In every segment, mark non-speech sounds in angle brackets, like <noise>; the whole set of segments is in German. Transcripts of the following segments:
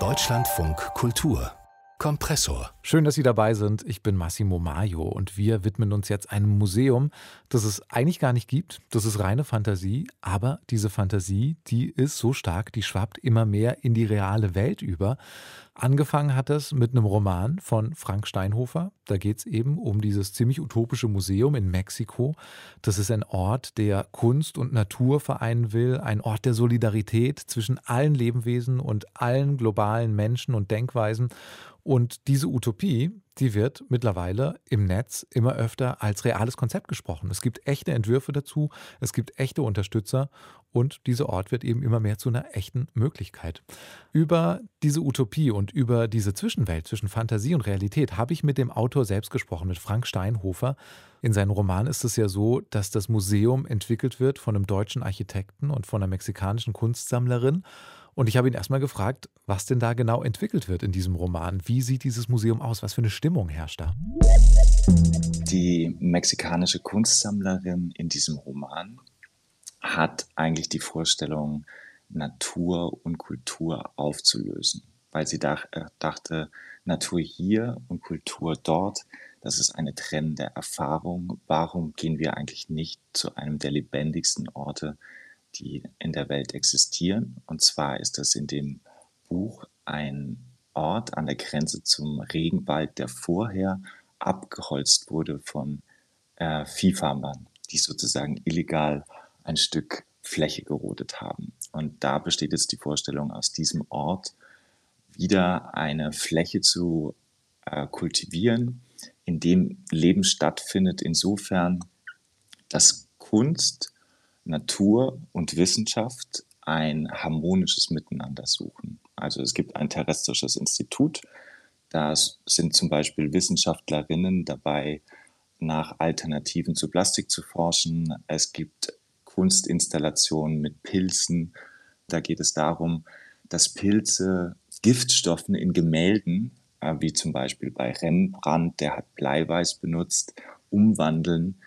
Deutschlandfunk Kultur Kompressor. Schön, dass Sie dabei sind. Ich bin Massimo Maio und wir widmen uns jetzt einem Museum, das es eigentlich gar nicht gibt. Das ist reine Fantasie, aber diese Fantasie, die ist so stark, die schwappt immer mehr in die reale Welt über. Angefangen hat es mit einem Roman von Frank Steinhofer. Da geht es eben um dieses ziemlich utopische Museum in Mexiko. Das ist ein Ort, der Kunst und Natur vereinen will, ein Ort der Solidarität zwischen allen Lebewesen und allen globalen Menschen und Denkweisen. Und diese Utopie, die wird mittlerweile im Netz immer öfter als reales Konzept gesprochen. Es gibt echte Entwürfe dazu, es gibt echte Unterstützer und dieser Ort wird eben immer mehr zu einer echten Möglichkeit. Über diese Utopie und über diese Zwischenwelt zwischen Fantasie und Realität habe ich mit dem Autor selbst gesprochen, mit Frank Steinhofer. In seinem Roman ist es ja so, dass das Museum entwickelt wird von einem deutschen Architekten und von einer mexikanischen Kunstsammlerin. Und ich habe ihn erstmal gefragt, was denn da genau entwickelt wird in diesem Roman. Wie sieht dieses Museum aus? Was für eine Stimmung herrscht da? Die mexikanische Kunstsammlerin in diesem Roman hat eigentlich die Vorstellung, Natur und Kultur aufzulösen, weil sie dach, äh, dachte, Natur hier und Kultur dort, das ist eine trennende Erfahrung. Warum gehen wir eigentlich nicht zu einem der lebendigsten Orte die in der Welt existieren. Und zwar ist das in dem Buch ein Ort an der Grenze zum Regenwald, der vorher abgeholzt wurde von äh, Viehfarmern, die sozusagen illegal ein Stück Fläche gerodet haben. Und da besteht jetzt die Vorstellung, aus diesem Ort wieder eine Fläche zu äh, kultivieren, in dem Leben stattfindet, insofern, dass Kunst Natur und Wissenschaft ein harmonisches Miteinander suchen. Also es gibt ein terrestrisches Institut, da sind zum Beispiel Wissenschaftlerinnen dabei, nach Alternativen zu Plastik zu forschen. Es gibt Kunstinstallationen mit Pilzen. Da geht es darum, dass Pilze Giftstoffen in Gemälden, äh, wie zum Beispiel bei Rembrandt, der hat Bleiweiß benutzt, umwandeln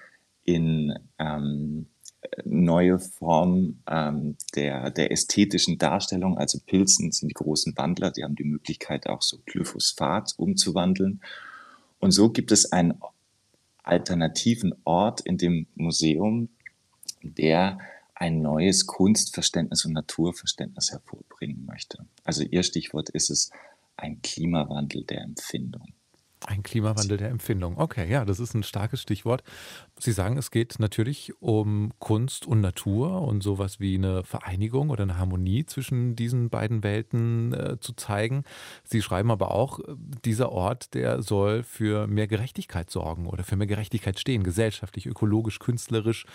in ähm, neue Form ähm, der, der ästhetischen Darstellung. Also Pilzen sind die großen Wandler, die haben die Möglichkeit auch so Glyphosphat umzuwandeln. Und so gibt es einen alternativen Ort in dem Museum, der ein neues Kunstverständnis und Naturverständnis hervorbringen möchte. Also Ihr Stichwort ist es ein Klimawandel der Empfindung. Ein Klimawandel der Empfindung. Okay, ja, das ist ein starkes Stichwort. Sie sagen, es geht natürlich um Kunst und Natur und sowas wie eine Vereinigung oder eine Harmonie zwischen diesen beiden Welten äh, zu zeigen. Sie schreiben aber auch, dieser Ort, der soll für mehr Gerechtigkeit sorgen oder für mehr Gerechtigkeit stehen, gesellschaftlich, ökologisch, künstlerisch.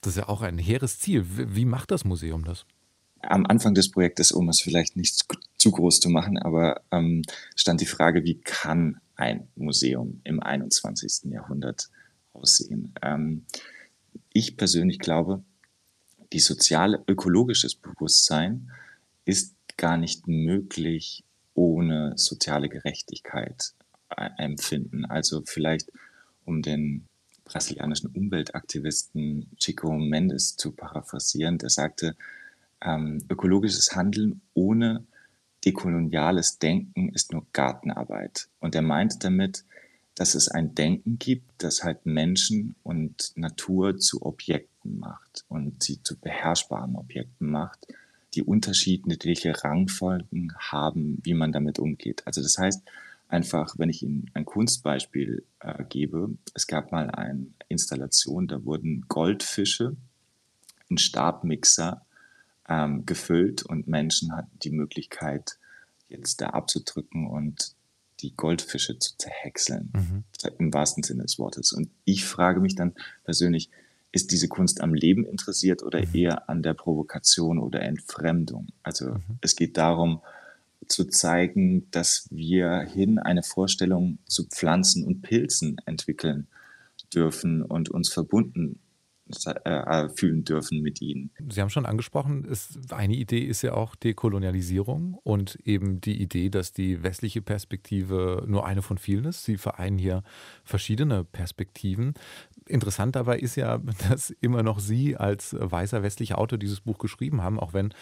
Das ist ja auch ein hehres Ziel. Wie macht das Museum das? am Anfang des Projektes, um es vielleicht nicht zu groß zu machen, aber ähm, stand die Frage, wie kann ein Museum im 21. Jahrhundert aussehen. Ähm, ich persönlich glaube, die soziale, ökologisches Bewusstsein ist gar nicht möglich ohne soziale Gerechtigkeit äh, empfinden. Also vielleicht um den brasilianischen Umweltaktivisten Chico Mendes zu paraphrasieren, der sagte, ähm, ökologisches Handeln ohne dekoloniales Denken ist nur Gartenarbeit. Und er meint damit, dass es ein Denken gibt, das halt Menschen und Natur zu Objekten macht und sie zu beherrschbaren Objekten macht, die unterschiedliche Rangfolgen haben, wie man damit umgeht. Also das heißt einfach, wenn ich Ihnen ein Kunstbeispiel äh, gebe, es gab mal eine Installation, da wurden Goldfische in Stabmixer ähm, gefüllt und Menschen hatten die Möglichkeit, jetzt da abzudrücken und die Goldfische zu zerhäckseln, mhm. im wahrsten Sinne des Wortes. Und ich frage mich dann persönlich, ist diese Kunst am Leben interessiert oder mhm. eher an der Provokation oder Entfremdung? Also mhm. es geht darum, zu zeigen, dass wir hin eine Vorstellung zu Pflanzen und Pilzen entwickeln dürfen und uns verbunden fühlen dürfen mit ihnen. Sie haben schon angesprochen, es, eine Idee ist ja auch Dekolonialisierung und eben die Idee, dass die westliche Perspektive nur eine von vielen ist. Sie vereinen hier verschiedene Perspektiven. Interessant dabei ist ja, <laughs> dass immer noch Sie als weißer westlicher Autor dieses Buch geschrieben haben, auch wenn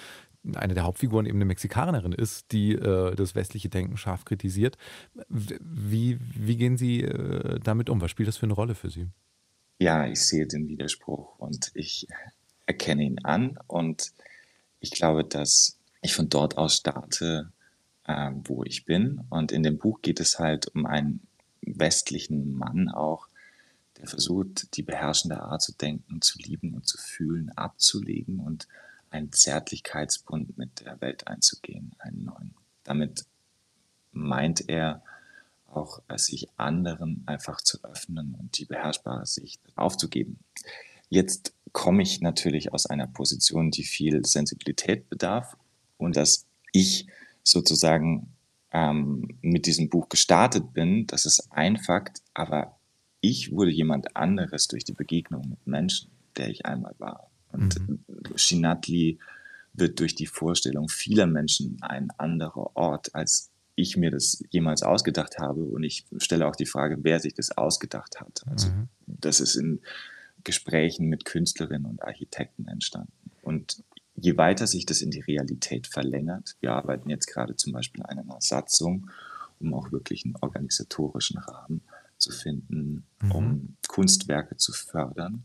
eine der Hauptfiguren eben eine Mexikanerin ist, die äh, das westliche Denken scharf kritisiert. Wie, wie gehen Sie äh, damit um? Was spielt das für eine Rolle für Sie? Ja, ich sehe den Widerspruch und ich erkenne ihn an und ich glaube, dass ich von dort aus starte, äh, wo ich bin. Und in dem Buch geht es halt um einen westlichen Mann auch, der versucht, die beherrschende Art zu denken, zu lieben und zu fühlen, abzulegen und einen Zärtlichkeitsbund mit der Welt einzugehen, einen neuen. Damit meint er auch, sich anderen einfach zu öffnen und die beherrschbare Sicht aufzugeben. Jetzt komme ich natürlich aus einer Position, die viel Sensibilität bedarf und dass ich sozusagen ähm, mit diesem Buch gestartet bin, das ist ein Fakt, aber ich wurde jemand anderes durch die Begegnung mit Menschen, der ich einmal war. Und mhm. Shinatli wird durch die Vorstellung vieler Menschen ein anderer Ort, als ich mir das jemals ausgedacht habe. Und ich stelle auch die Frage, wer sich das ausgedacht hat. Also mhm. das ist in Gesprächen mit Künstlerinnen und Architekten entstanden. Und je weiter sich das in die Realität verlängert, wir arbeiten jetzt gerade zum Beispiel an einer Satzung, um auch wirklich einen organisatorischen Rahmen zu finden, mhm. um Kunstwerke zu fördern.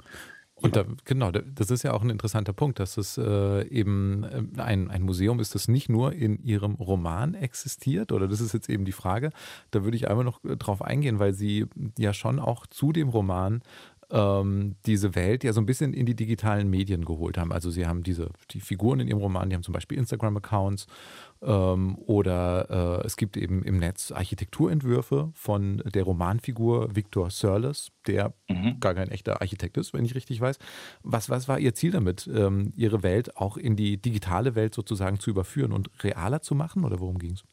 Und da, genau, das ist ja auch ein interessanter Punkt, dass es äh, eben äh, ein, ein Museum ist, das nicht nur in Ihrem Roman existiert, oder das ist jetzt eben die Frage. Da würde ich einmal noch äh, drauf eingehen, weil Sie ja schon auch zu dem Roman ähm, diese Welt ja so ein bisschen in die digitalen Medien geholt haben. Also sie haben diese, die Figuren in ihrem Roman, die haben zum Beispiel Instagram-Accounts ähm, oder äh, es gibt eben im Netz Architekturentwürfe von der Romanfigur Victor Surles, der mhm. gar kein echter Architekt ist, wenn ich richtig weiß. Was, was war Ihr Ziel damit, ähm, Ihre Welt auch in die digitale Welt sozusagen zu überführen und realer zu machen oder worum ging es?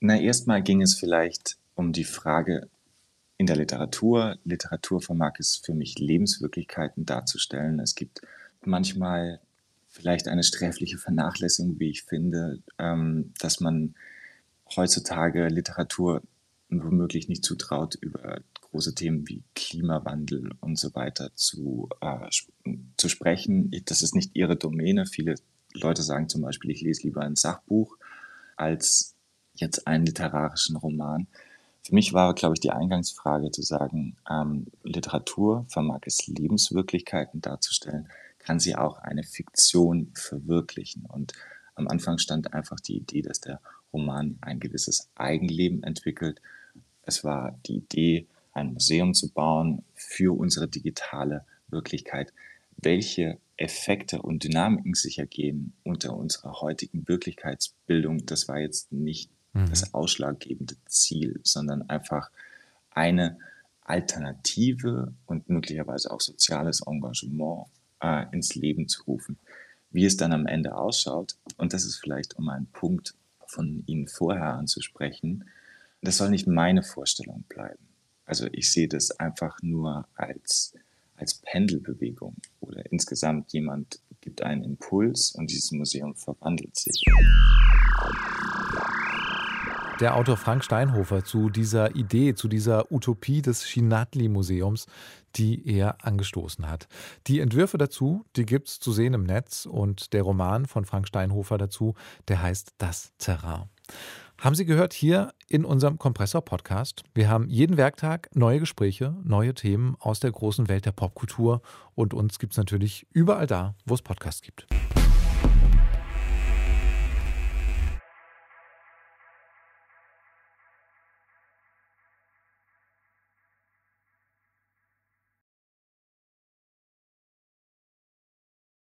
Na, erstmal ging es vielleicht um die Frage, in der Literatur. Literatur vermag es für mich, Lebenswirklichkeiten darzustellen. Es gibt manchmal vielleicht eine sträfliche Vernachlässigung, wie ich finde, ähm, dass man heutzutage Literatur womöglich nicht zutraut, über große Themen wie Klimawandel und so weiter zu, äh, zu sprechen. Das ist nicht ihre Domäne. Viele Leute sagen zum Beispiel, ich lese lieber ein Sachbuch als jetzt einen literarischen Roman. Für mich war, glaube ich, die Eingangsfrage zu sagen, ähm, Literatur vermag es Lebenswirklichkeiten darzustellen, kann sie auch eine Fiktion verwirklichen. Und am Anfang stand einfach die Idee, dass der Roman ein gewisses Eigenleben entwickelt. Es war die Idee, ein Museum zu bauen für unsere digitale Wirklichkeit. Welche Effekte und Dynamiken sich ergeben unter unserer heutigen Wirklichkeitsbildung, das war jetzt nicht mhm. das ausschlaggebende Ziel, sondern einfach eine Alternative und möglicherweise auch soziales Engagement äh, ins Leben zu rufen. Wie es dann am Ende ausschaut, und das ist vielleicht um einen Punkt von Ihnen vorher anzusprechen, das soll nicht meine Vorstellung bleiben. Also ich sehe das einfach nur als, als Pendelbewegung oder insgesamt jemand gibt einen Impuls und dieses Museum verwandelt sich der Autor Frank Steinhofer zu dieser Idee, zu dieser Utopie des Schinatli-Museums, die er angestoßen hat. Die Entwürfe dazu, die gibt es zu sehen im Netz und der Roman von Frank Steinhofer dazu, der heißt Das Terrain. Haben Sie gehört hier in unserem Kompressor-Podcast? Wir haben jeden Werktag neue Gespräche, neue Themen aus der großen Welt der Popkultur und uns gibt es natürlich überall da, wo es Podcasts gibt.